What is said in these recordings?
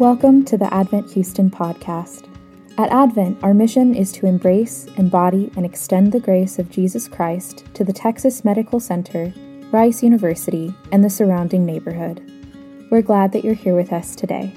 Welcome to the Advent Houston podcast. At Advent, our mission is to embrace, embody, and extend the grace of Jesus Christ to the Texas Medical Center, Rice University, and the surrounding neighborhood. We're glad that you're here with us today.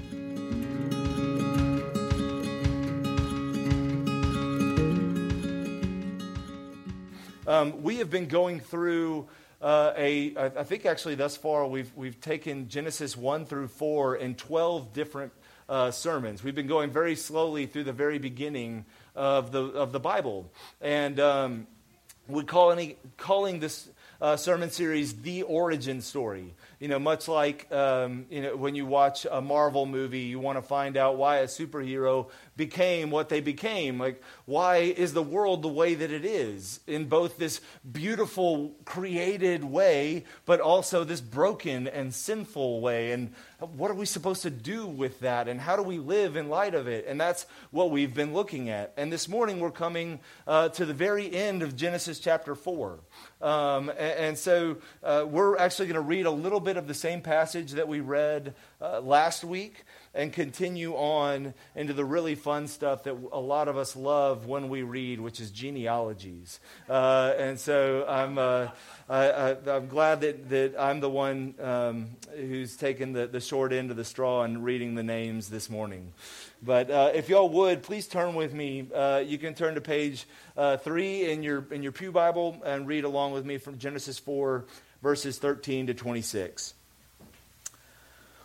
Um, we have been going through uh, a, I think actually thus far we've, we've taken Genesis 1 through 4 in 12 different uh, sermons. We've been going very slowly through the very beginning of the, of the Bible. And um, we're calling, calling this uh, sermon series The Origin Story. You know, much like um, you know, when you watch a Marvel movie, you want to find out why a superhero became what they became. Like, why is the world the way that it is in both this beautiful, created way, but also this broken and sinful way? And what are we supposed to do with that? And how do we live in light of it? And that's what we've been looking at. And this morning we're coming uh, to the very end of Genesis chapter 4. Um, and, and, so uh, we're actually going to read a little bit of the same passage that we read uh, last week and continue on into the really fun stuff that a lot of us love when we read, which is genealogies. Uh, and so I'm, uh, I, am glad that, that I'm the one um, who's taken the, the short end of the straw and reading the names this morning. But uh, if y'all would, please turn with me. Uh, you can turn to page uh, 3 in your, in your Pew Bible and read along with me from Genesis 4, verses 13 to 26.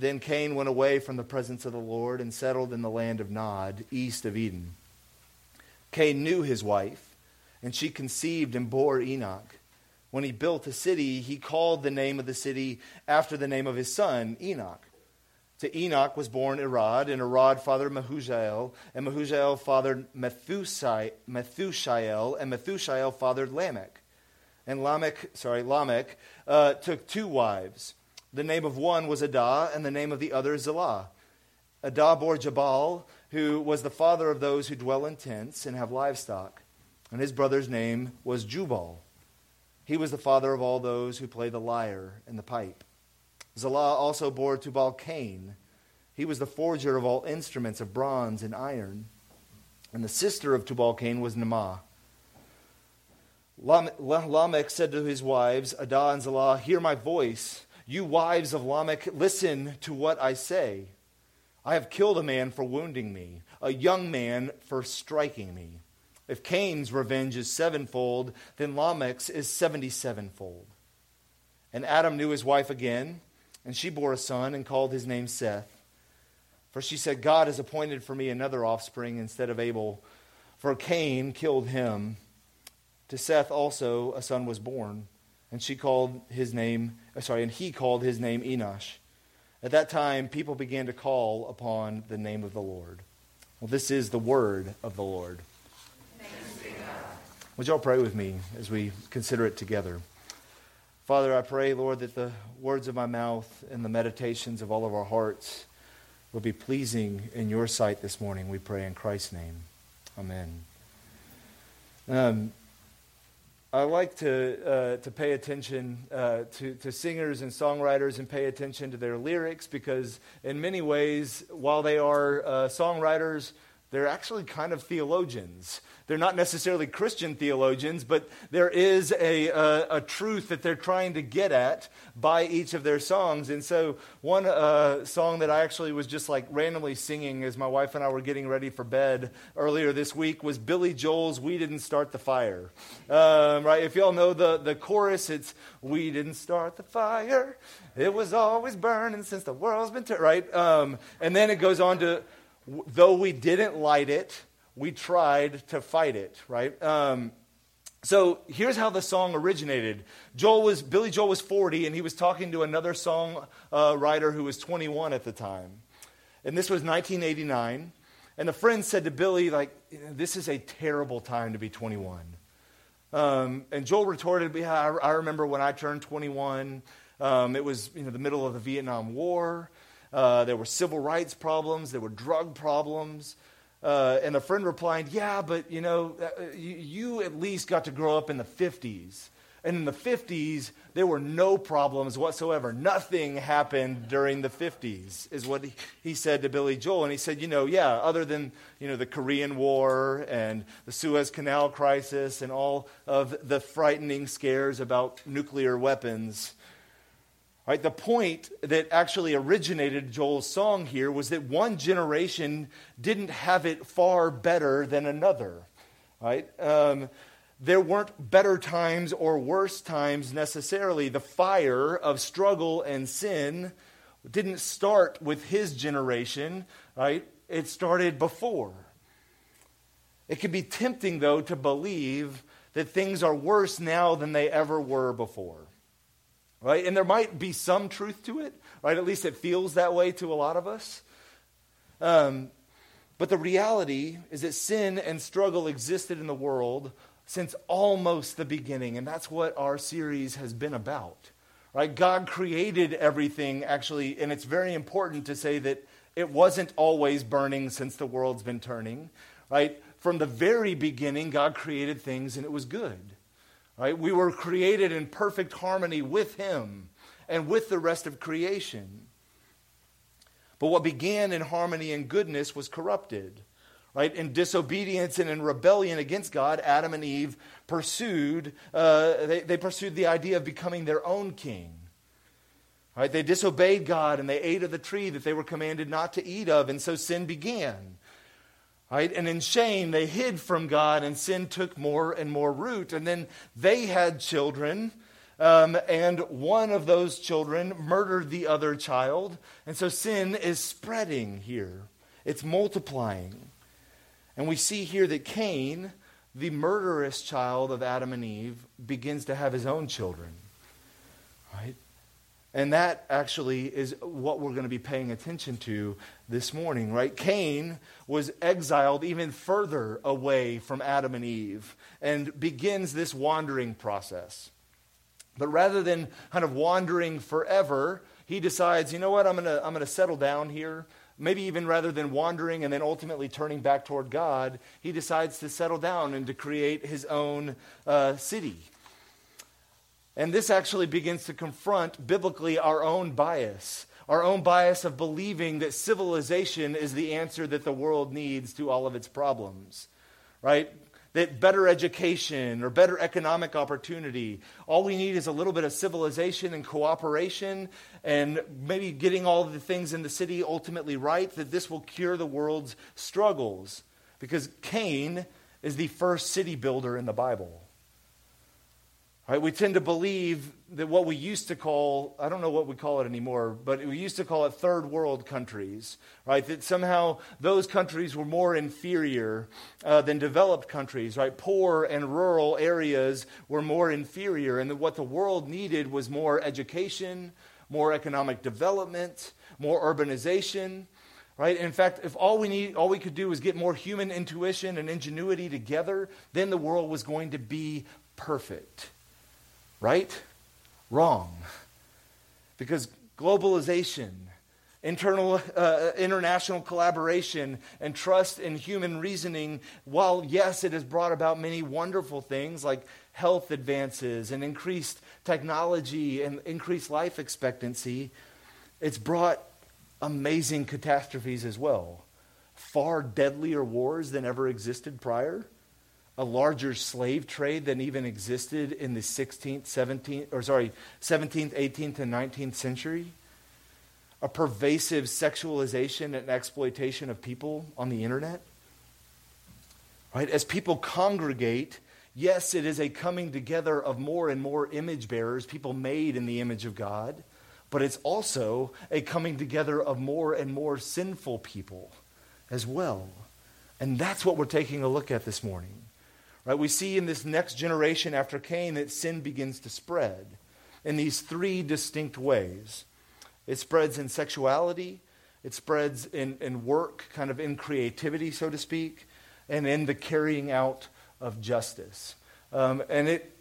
Then Cain went away from the presence of the Lord and settled in the land of Nod, east of Eden. Cain knew his wife, and she conceived and bore Enoch. When he built a city, he called the name of the city after the name of his son, Enoch. To Enoch was born Irad, and Irad fathered Mehujael, and Mehujael fathered Methushael, and Methushael fathered Lamech. And Lamech, sorry, Lamech uh, took two wives. The name of one was Adah, and the name of the other Zillah. Adah bore Jabal, who was the father of those who dwell in tents and have livestock. And his brother's name was Jubal. He was the father of all those who play the lyre and the pipe. Zillah also bore Tubal Cain. He was the forger of all instruments of bronze and iron. And the sister of Tubal Cain was Naamah. Lamech said to his wives, Adah and Zillah, Hear my voice. You wives of Lamech, listen to what I say. I have killed a man for wounding me, a young man for striking me. If Cain's revenge is sevenfold, then Lamech's is seventy sevenfold. And Adam knew his wife again and she bore a son and called his name Seth. For she said, God has appointed for me another offspring instead of Abel, for Cain killed him. To Seth also a son was born, and she called his name, sorry, and he called his name Enosh. At that time, people began to call upon the name of the Lord. Well, this is the word of the Lord. Would y'all pray with me as we consider it together? Father, I pray, Lord, that the words of my mouth and the meditations of all of our hearts will be pleasing in your sight this morning. We pray in Christ's name. Amen. Um, I like to, uh, to pay attention uh, to, to singers and songwriters and pay attention to their lyrics because, in many ways, while they are uh, songwriters, they're actually kind of theologians. They're not necessarily Christian theologians, but there is a, a, a, truth that they're trying to get at by each of their songs. And so, one uh, song that I actually was just like randomly singing as my wife and I were getting ready for bed earlier this week was Billy Joel's We Didn't Start the Fire. Um, right? If y'all know the, the chorus, it's We didn't start the fire, it was always burning since the world's been, turned. right? Um, and then it goes on to, Though we didn't light it, we tried to fight it, right? Um, so here's how the song originated. Joel was Billy Joel was 40, and he was talking to another song uh, writer who was 21 at the time. And this was 1989. And a friend said to Billy, like, this is a terrible time to be 21. Um, and Joel retorted, yeah, I, I, remember when I turned 21. Um, it was you know, the middle of the Vietnam War. Uh, there were civil rights problems. There were drug problems. Uh, and a friend replied, Yeah, but you know, uh, you, you, at least got to grow up in the 50s. And in the 50s, there were no problems whatsoever. Nothing happened during the 50s, is what he, he said to Billy Joel. And he said, You know, yeah, other than you know, the Korean War and the Suez Canal crisis and all of the frightening scares about nuclear weapons, Right? The point that actually originated Joel's song here was that one generation didn't have it far better than another. Right? Um, there weren't better times or worse times necessarily. The fire of struggle and sin didn't start with his generation, right? It started before. It can be tempting, though, to believe that things are worse now than they ever were before right? And there might be some truth to it, right? At least it feels that way to a lot of us. Um, but the reality is that sin and struggle existed in the world since almost the beginning, and that's what our series has been about. Right? God created everything, actually, and it's very important to say that it wasn't always burning since the world's been turning. Right? From the very beginning, God created things and it was good. Right? We were created in perfect harmony with Him and with the rest of creation. But what began in harmony and goodness was corrupted. Right? In disobedience and in rebellion against God, Adam and Eve pursued, uh, they, they pursued the idea of becoming their own king. Right? They disobeyed God and they ate of the tree that they were commanded not to eat of, and so sin began. Right? And in shame, they hid from God, and sin took more and more root. And then they had children, um, and one of those children murdered the other child. And so sin is spreading here, it's multiplying. And we see here that Cain, the murderous child of Adam and Eve, begins to have his own children. Right? And that actually is what we're going to be paying attention to this morning, right? Cain was exiled even further away from Adam and Eve and begins this wandering process. But rather than kind of wandering forever, he decides, you know what, I'm going to I'm going to settle down here. Maybe even rather than wandering and then ultimately turning back toward God, he decides to settle down and to create his own uh, city and this actually begins to confront biblically our own bias, our own bias of believing that civilization is the answer that the world needs to all of its problems, right? That better education or better economic opportunity, all we need is a little bit of civilization and cooperation and maybe getting all the things in the city ultimately right, that this will cure the world's struggles. Because Cain is the first city builder in the Bible. Right? We tend to believe that what we used to call, I don't know what we call it anymore, but we used to call it third world countries, right? That somehow those countries were more inferior uh, than developed countries, right? Poor and rural areas were more inferior, and that what the world needed was more education, more economic development, more urbanization. Right? In fact, if all we need, all we could do was get more human intuition and ingenuity together, then the world was going to be perfect. Right? Wrong. Because globalization, internal, uh, international collaboration, and trust in human reasoning, while yes, it has brought about many wonderful things like health advances and increased technology and increased life expectancy, it's brought amazing catastrophes as well. Far deadlier wars than ever existed prior a larger slave trade than even existed in the 16th, 17th, or sorry, 17th, 18th, and 19th century. A pervasive sexualization and exploitation of people on the internet. Right? As people congregate, yes, it is a coming together of more and more image bearers, people made in the image of God, but it's also a coming together of more and more sinful people as well. And that's what we're taking a look at this morning. Right? We see in this next generation after Cain that sin begins to spread in these three distinct ways. It spreads in sexuality, it spreads in, in work, kind of in creativity, so to speak, and in the carrying out of justice. Um, and it,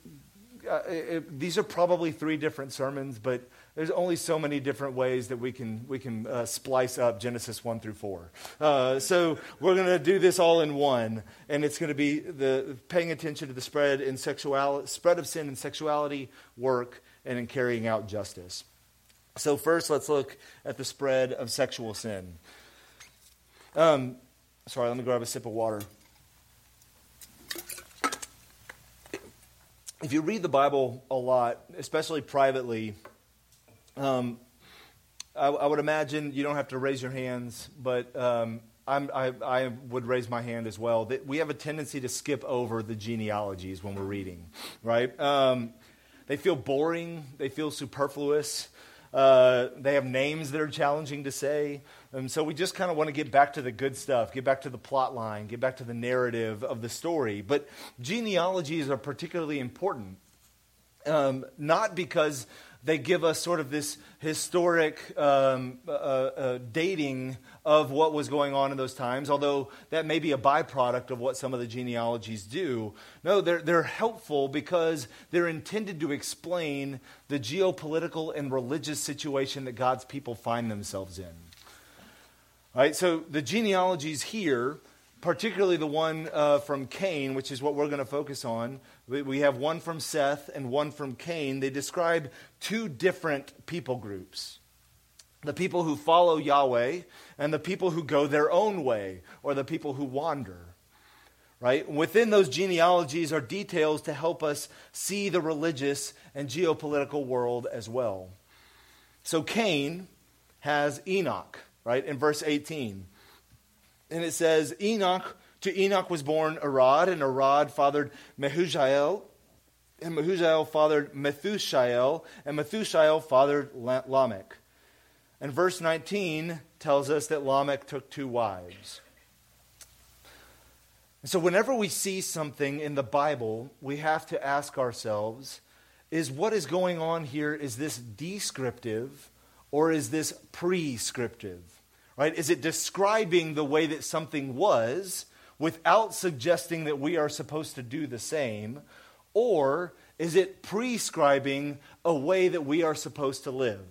uh, it, these are probably three different sermons, but there's only so many different ways that we can, we can uh, splice up Genesis 1 through 4. Uh, so we're going to do this all in one, and it's going to be the paying attention to the spread in sexuality, spread of sin in sexuality, work, and in carrying out justice. So first, let's look at the spread of sexual sin. Um, sorry, let me grab a sip of water. If you read the Bible a lot, especially privately, um, I, I, would imagine you don't have to raise your hands, but um, I, I would raise my hand as well. That we have a tendency to skip over the genealogies when we're reading, right? Um, they feel boring. They feel superfluous. Uh, they have names that are challenging to say. And so we just kind of want to get back to the good stuff, get back to the plot line, get back to the narrative of the story. But genealogies are particularly important, um, not because they give us sort of this historic um, uh, uh, dating of what was going on in those times, although that may be a byproduct of what some of the genealogies do. No, they're, they're helpful because they're intended to explain the geopolitical and religious situation that God's people find themselves in. All right, so the genealogies here particularly the one uh, from Cain, which is what we're going to focus on. We, we have one from Seth and one from Cain. They describe two different people groups the people who follow Yahweh and the people who go their own way, or the people who wander. Right? Within those genealogies are details to help us see the religious and geopolitical world as well. So Cain has Enoch, right, in verse 18. And it says, Enoch, to Enoch was born Arad, and Arad fathered Mehujael, and Mehujael fathered Methushael, and Methushael fathered Lamech. And verse 19 tells us that Lamech took two wives. so, whenever we see something in the Bible, we have to ask ourselves is what is going on here, is this descriptive or is this prescriptive? Right? Is it describing the way that something was without suggesting that we are supposed to do the same? Or is it prescribing a way that we are supposed to live?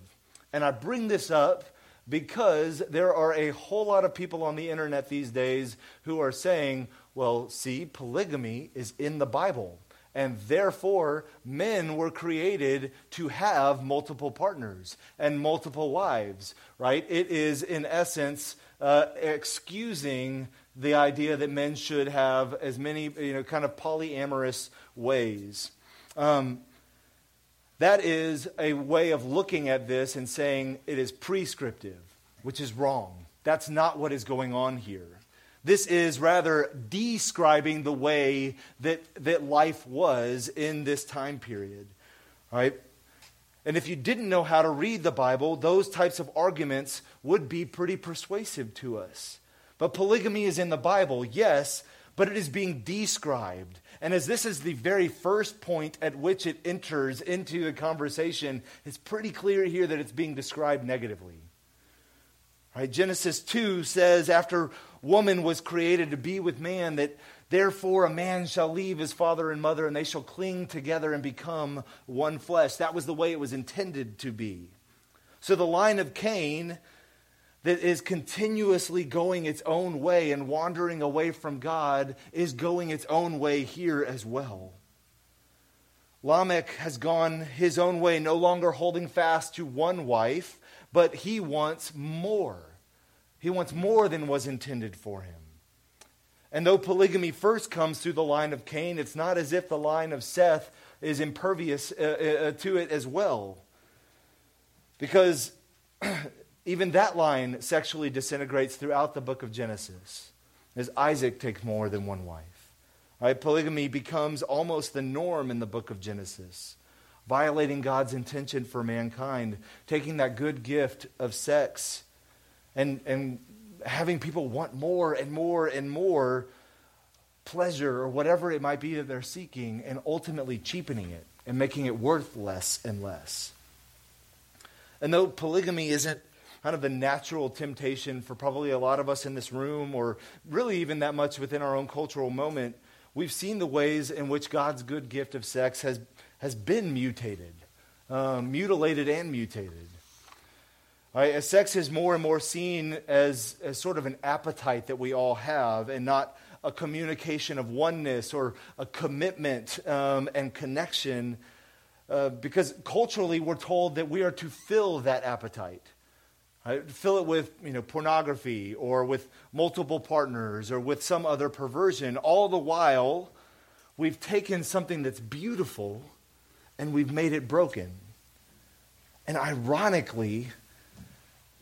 And I bring this up because there are a whole lot of people on the internet these days who are saying, well, see, polygamy is in the Bible. And therefore, men were created to have multiple partners and multiple wives, right? It is, in essence, uh, excusing the idea that men should have as many, you know, kind of polyamorous ways. Um, that is a way of looking at this and saying it is prescriptive, which is wrong. That's not what is going on here. This is rather describing the way that, that life was in this time period. Right? And if you didn't know how to read the Bible, those types of arguments would be pretty persuasive to us. But polygamy is in the Bible, yes, but it is being described. And as this is the very first point at which it enters into the conversation, it's pretty clear here that it's being described negatively. Right? Genesis 2 says, after woman was created to be with man, that therefore a man shall leave his father and mother, and they shall cling together and become one flesh. That was the way it was intended to be. So the line of Cain that is continuously going its own way and wandering away from God is going its own way here as well. Lamech has gone his own way, no longer holding fast to one wife, but he wants more. He wants more than was intended for him. And though polygamy first comes through the line of Cain, it's not as if the line of Seth is impervious uh, uh, uh to it as well. Because even that line sexually disintegrates throughout the book of Genesis, as Isaac takes more than one wife. Right? Polygamy becomes almost the norm in the book of Genesis, violating God's intention for mankind, taking that good gift of sex and, and having people want more and more and more pleasure or whatever it might be that they're seeking and ultimately cheapening it and making it worth less and less. And though polygamy isn't kind of the natural temptation for probably a lot of us in this room, or really even that much within our own cultural moment, we've seen the ways in which God's good gift of sex has, has been mutated, um, mutilated and mutated. Right, as sex is more and more seen as, as sort of an appetite that we all have and not a communication of oneness or a commitment um, and connection uh, because culturally we're told that we are to fill that appetite. Right? Fill it with you know, pornography or with multiple partners or with some other perversion. All the while, we've taken something that's beautiful and we've made it broken. And ironically,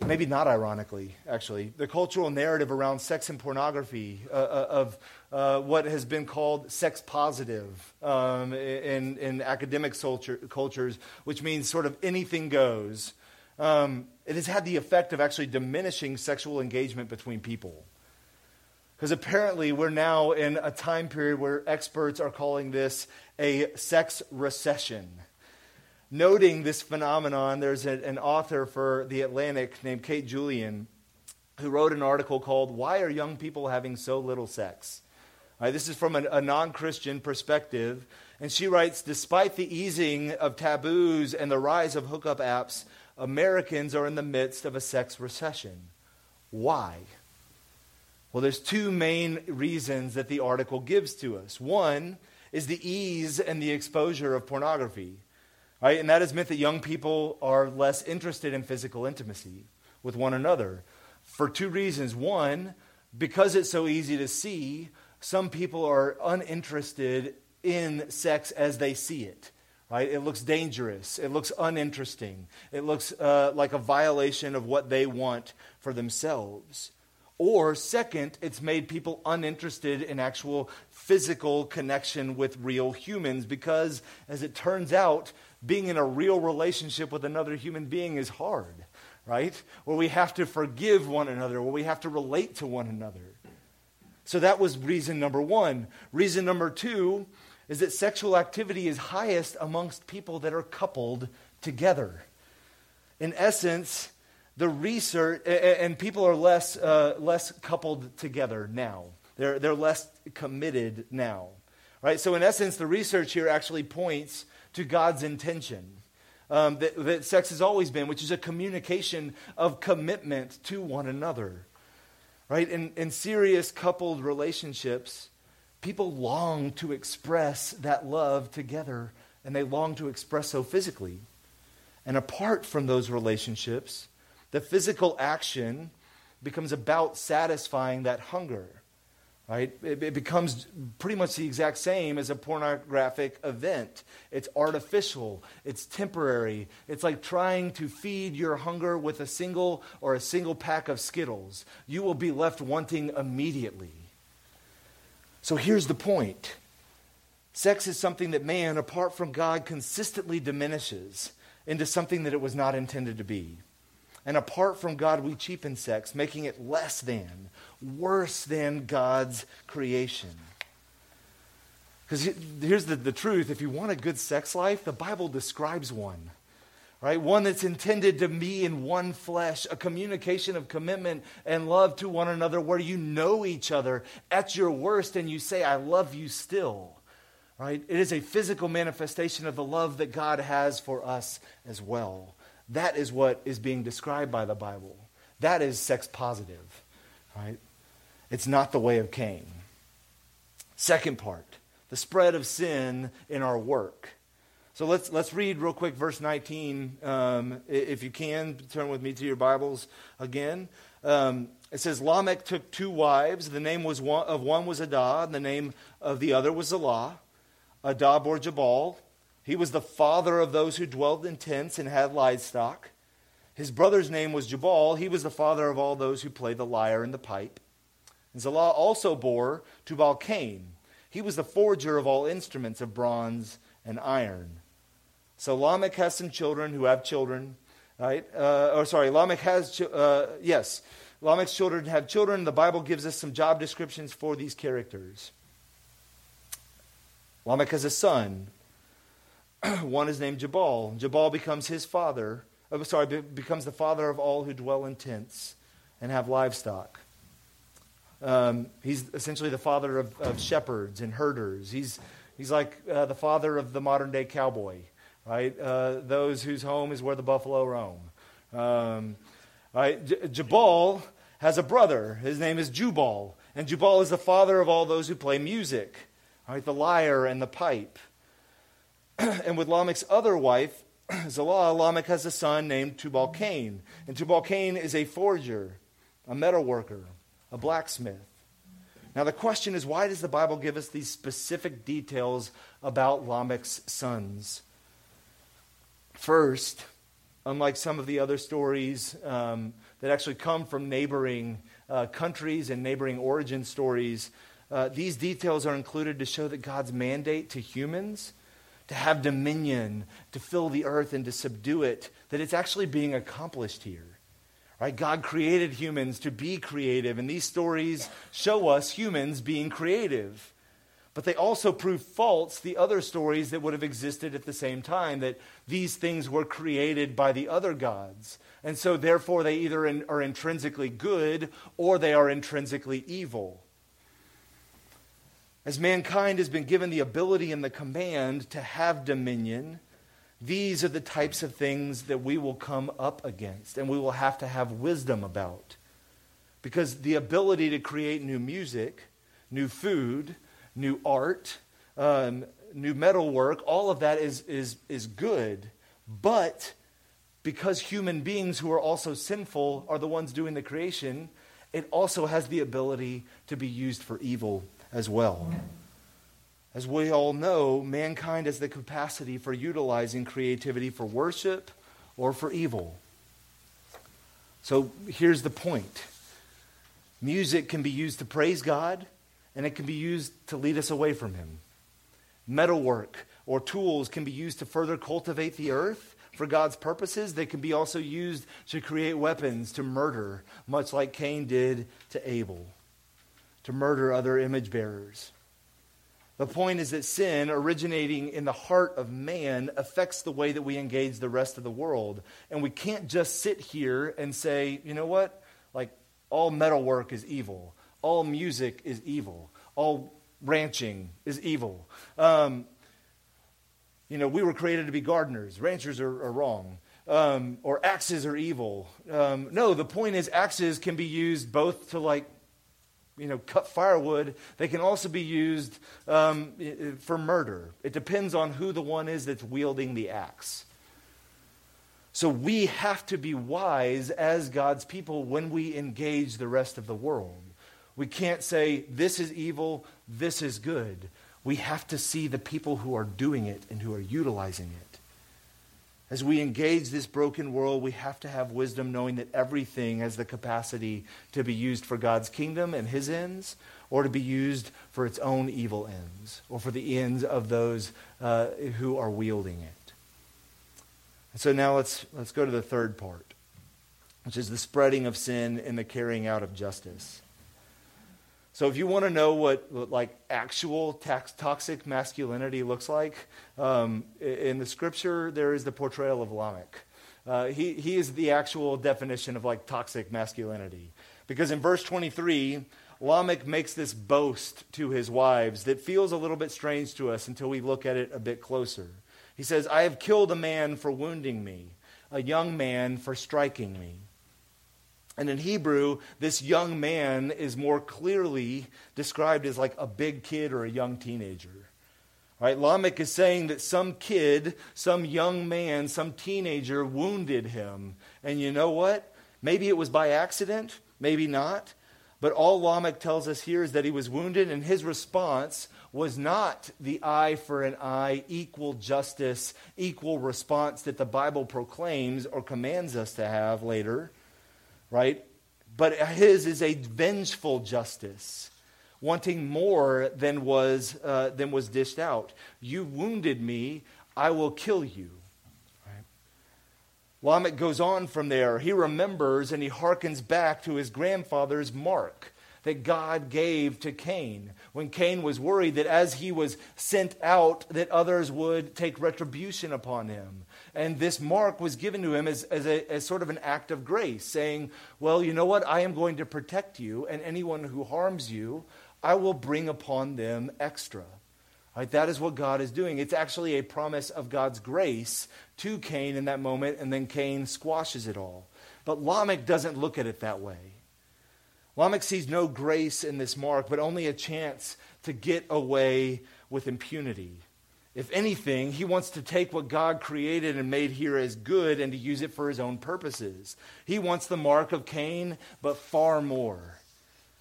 maybe not ironically, actually, the cultural narrative around sex and pornography, uh, uh, of uh, what has been called sex positive um, in, in academic culture, cultures, which means sort of anything goes, um, it has had the effect of actually diminishing sexual engagement between people. Because apparently, we're now in a time period where experts are calling this a sex recession noting this phenomenon, there's a, an author for The Atlantic named Kate Julian who wrote an article called Why Are Young People Having So Little Sex? Right, this is from a, a non Christian perspective. And she writes Despite the easing of taboos and the rise of hookup apps, Americans are in the midst of a sex recession. Why? Well, there's two main reasons that the article gives to us. One is the ease and the exposure of pornography. Right? And that has meant that young people are less interested in physical intimacy with one another for two reasons. One, because it's so easy to see, some people are uninterested in sex as they see it. Right? It looks dangerous. It looks uninteresting. It looks uh, like a violation of what they want for themselves. Or, second, it's made people uninterested in actual physical connection with real humans because, as it turns out, being in a real relationship with another human being is hard, right? Where we have to forgive one another, where we have to relate to one another. So that was reason number one. Reason number two is that sexual activity is highest amongst people that are coupled together. In essence, the research, and people are less, uh, less coupled together now. They're, they're less committed now. Right? So, in essence, the research here actually points to God's intention. Um, that, that sex has always been, which is a communication of commitment to one another. Right? In, in serious coupled relationships, people long to express that love together, and they long to express so physically. And apart from those relationships, the physical action becomes about satisfying that hunger right? It, it, becomes pretty much the exact same as a pornographic event. It's artificial, it's temporary. It's like trying to feed your hunger with a single or a single pack of Skittles. You will be left wanting immediately. So here's the point sex is something that man, apart from God, consistently diminishes into something that it was not intended to be. And apart from God, we cheapen sex, making it less than, worse than God's creation. Because here's the, the truth if you want a good sex life, the Bible describes one. Right? One that's intended to be in one flesh, a communication of commitment and love to one another where you know each other at your worst and you say, I love you still. Right? It is a physical manifestation of the love that God has for us as well. That is what is being described by the Bible. That is sex positive, right? It's not the way of Cain. Second part, the spread of sin in our work. So let's, let's read real quick verse 19. Um, if you can, turn with me to your Bibles again. Um, it says, Lamech took two wives. The name was one, of one was Adah, and the name of the other was Zillah. Adah bore Jabal. He was the father of those who dwelled in tents and had livestock. His brother's name was Jubal. He was the father of all those who played the lyre and the pipe. And Zillah also bore Tubal Cain. He was the forger of all instruments of bronze and iron. So Lamech has some children who have children, right? Uh, or sorry, Lamech has, uh, yes, Lamech's children have children. The Bible gives us some job descriptions for these characters. Lamech has a son, one is named Jabal. Jabal becomes his father oh, sorry, becomes the father of all who dwell in tents and have livestock. Um, he's essentially the father of, of, shepherds and herders. He's, he's like uh, the father of the modern day cowboy, right? Uh, those whose home is where the buffalo roam. Um, right? J- Jabal has a brother. His name is Jubal. And Jubal is the father of all those who play music, right? the lyre and the pipe. and with Lamech's other wife, Zillah, Lamech has a son named Tubal Cain. And Tubal Cain is a forger, a metal worker, a blacksmith. Now, the question is why does the Bible give us these specific details about Lamech's sons? First, unlike some of the other stories um, that actually come from neighboring uh, countries and neighboring origin stories, uh, these details are included to show that God's mandate to humans to have dominion, to fill the earth and to subdue it, that it's actually being accomplished here. Right? God created humans to be creative, and these stories show us humans being creative. But they also prove false the other stories that would have existed at the same time that these things were created by the other gods. And so, therefore, they either in, are intrinsically good or they are intrinsically evil. As mankind has been given the ability and the command to have dominion, these are the types of things that we will come up against and we will have to have wisdom about. Because the ability to create new music, new food, new art, um, new metalwork, all of that is, is, is good. But because human beings who are also sinful are the ones doing the creation, it also has the ability to be used for evil as well. As we all know, mankind has the capacity for utilizing creativity for worship or for evil. So here's the point music can be used to praise God, and it can be used to lead us away from Him. Metalwork or tools can be used to further cultivate the earth for God's purposes. They can be also used to create weapons to murder, much like Cain did to Abel, to murder other image bearers. The point is that sin, originating in the heart of man, affects the way that we engage the rest of the world. And we can't just sit here and say, you know what? Like, all metalwork is evil, all music is evil, all ranching is evil. Um, you know, we were created to be gardeners, ranchers are, are wrong. Um, or axes are evil. Um, no, the point is, axes can be used both to like you know, cut firewood. They can also be used um, for murder. It depends on who the one is that's wielding the axe. So we have to be wise as God's people when we engage the rest of the world. We can't say, this is evil, this is good. We have to see the people who are doing it and who are utilizing it. As we engage this broken world, we have to have wisdom knowing that everything has the capacity to be used for God's kingdom and his ends, or to be used for its own evil ends, or for the ends of those uh, who are wielding it. And so now let's, let's go to the third part, which is the spreading of sin and the carrying out of justice. So if you want to know what, what like actual tax, toxic masculinity looks like, um, in the scripture there is the portrayal of Lamech. Uh, he, he is the actual definition of like toxic masculinity. Because in verse 23, Lamech makes this boast to his wives that feels a little bit strange to us until we look at it a bit closer. He says, I have killed a man for wounding me, a young man for striking me. And in Hebrew, this young man is more clearly described as like a big kid or a young teenager. Right? Lamech is saying that some kid, some young man, some teenager wounded him. And you know what? Maybe it was by accident, maybe not. But all Lamech tells us here is that he was wounded, and his response was not the eye for an eye, equal justice, equal response that the Bible proclaims or commands us to have later right? But his is a vengeful justice, wanting more than was, uh, than was dished out. You wounded me, I will kill you. Right? Lamech goes on from there. He remembers and he hearkens back to his grandfather's mark that God gave to Cain when Cain was worried that as he was sent out that others would take retribution upon him. And this mark was given to him as, as, a, as sort of an act of grace, saying, Well, you know what? I am going to protect you, and anyone who harms you, I will bring upon them extra. Right? That is what God is doing. It's actually a promise of God's grace to Cain in that moment, and then Cain squashes it all. But Lamech doesn't look at it that way. Lamech sees no grace in this mark, but only a chance to get away with impunity. If anything, he wants to take what God created and made here as good and to use it for his own purposes. He wants the mark of Cain, but far more.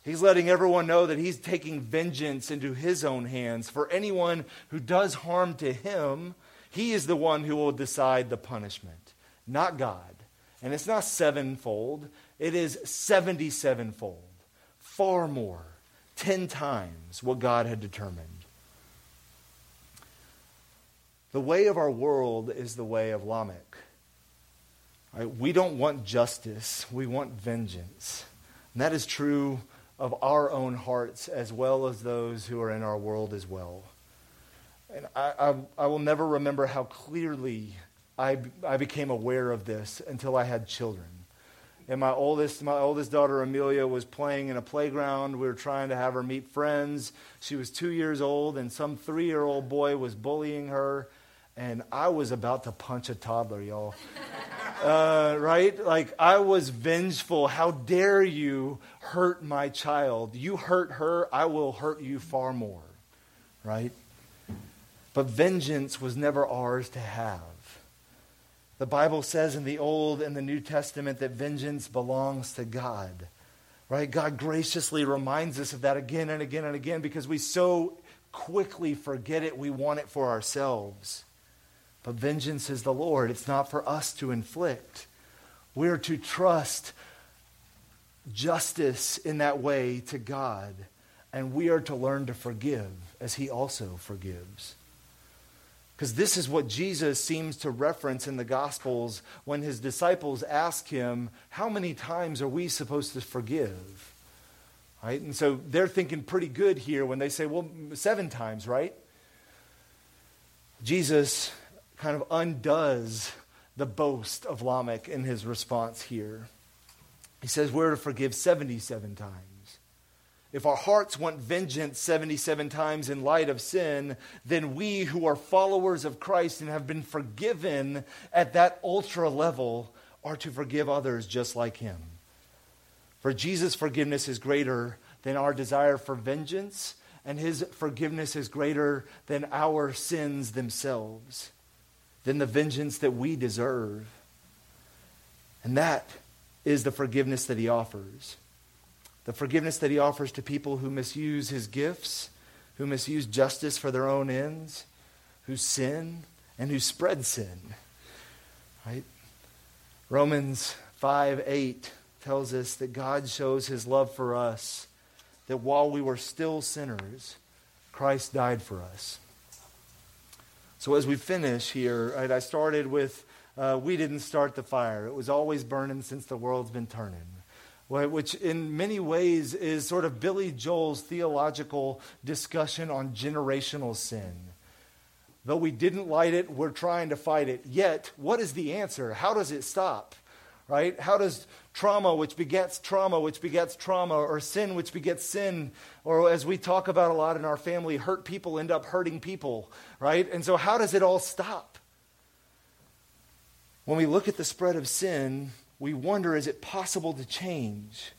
He's letting everyone know that he's taking vengeance into his own hands. For anyone who does harm to him, he is the one who will decide the punishment, not God. And it's not sevenfold, it is 77 fold, far more, 10 times what God had determined. The way of our world is the way of Lamech. Right? We don't want justice, we want vengeance. And that is true of our own hearts as well as those who are in our world as well. And I, I, I will never remember how clearly I, I became aware of this until I had children. And my oldest, my oldest daughter Amelia was playing in a playground. We were trying to have her meet friends. She was two years old, and some three year old boy was bullying her. And I was about to punch a toddler, y'all. Uh, right? Like, I was vengeful. How dare you hurt my child? You hurt her, I will hurt you far more. Right? But vengeance was never ours to have. The Bible says in the Old and the New Testament that vengeance belongs to God. Right? God graciously reminds us of that again and again and again because we so quickly forget it, we want it for ourselves. But vengeance is the Lord. It's not for us to inflict. We are to trust justice in that way to God, and we are to learn to forgive as He also forgives. Because this is what Jesus seems to reference in the Gospels when his disciples ask him, How many times are we supposed to forgive? Right? And so they're thinking pretty good here when they say, Well, seven times, right? Jesus kind of undoes the boast of Lamech in his response here. He says we're to forgive 77 times. If our hearts want vengeance 77 times in light of sin, then we who are followers of Christ and have been forgiven at that ultra level are to forgive others just like him. For Jesus' forgiveness is greater than our desire for vengeance, and his forgiveness is greater than our sins themselves than the vengeance that we deserve. And that is the forgiveness that he offers. The forgiveness that he offers to people who misuse his gifts, who misuse justice for their own ends, who sin, and who spread sin. Right? Romans 5 8 tells us that God shows his love for us, that while we were still sinners, Christ died for us. So as we finish here, right, I started with uh, we didn't start the fire. It was always burning since the world's been turning. Which, in many ways, is sort of Billy Joel's theological discussion on generational sin. Though we didn't light it, we're trying to fight it. Yet, what is the answer? How does it stop? Right? How does trauma, which begets trauma, which begets trauma, or sin, which begets sin, or as we talk about a lot in our family, hurt people end up hurting people, right? And so, how does it all stop? When we look at the spread of sin, we wonder is it possible to change?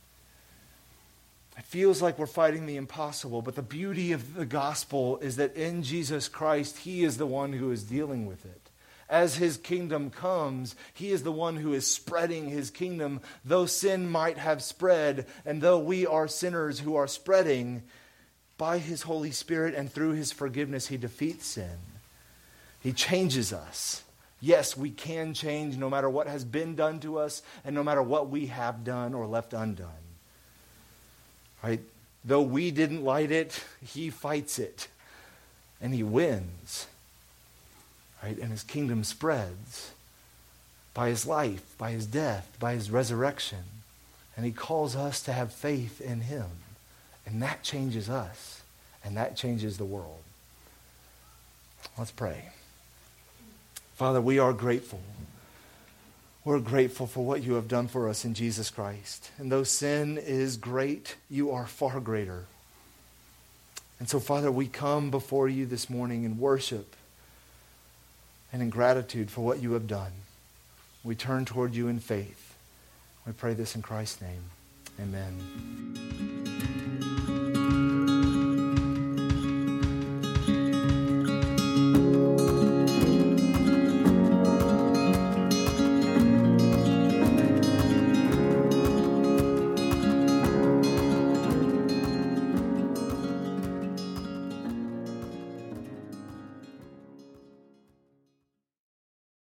It feels like we're fighting the impossible, but the beauty of the gospel is that in Jesus Christ, He is the one who is dealing with it as his kingdom comes, he is the one who is spreading his kingdom. Though sin might have spread, and though we are sinners who are spreading, by his Holy Spirit and through his forgiveness, he defeats sin. He changes us. Yes, we can change no matter what has been done to us and no matter what we have done or left undone. Right? Though we didn't light it, he fights it and he wins right? And his kingdom spreads by his life, by his death, by his resurrection. And he calls us to have faith in him And that changes us, and that changes the world. Let's pray. Father, we are grateful. We're grateful for what you have done for us in Jesus Christ. And though sin is great, you are far greater. And so, Father, we come before you this morning in worship and in gratitude for what you have done. We turn toward you in faith. We pray this in Christ's name. Amen.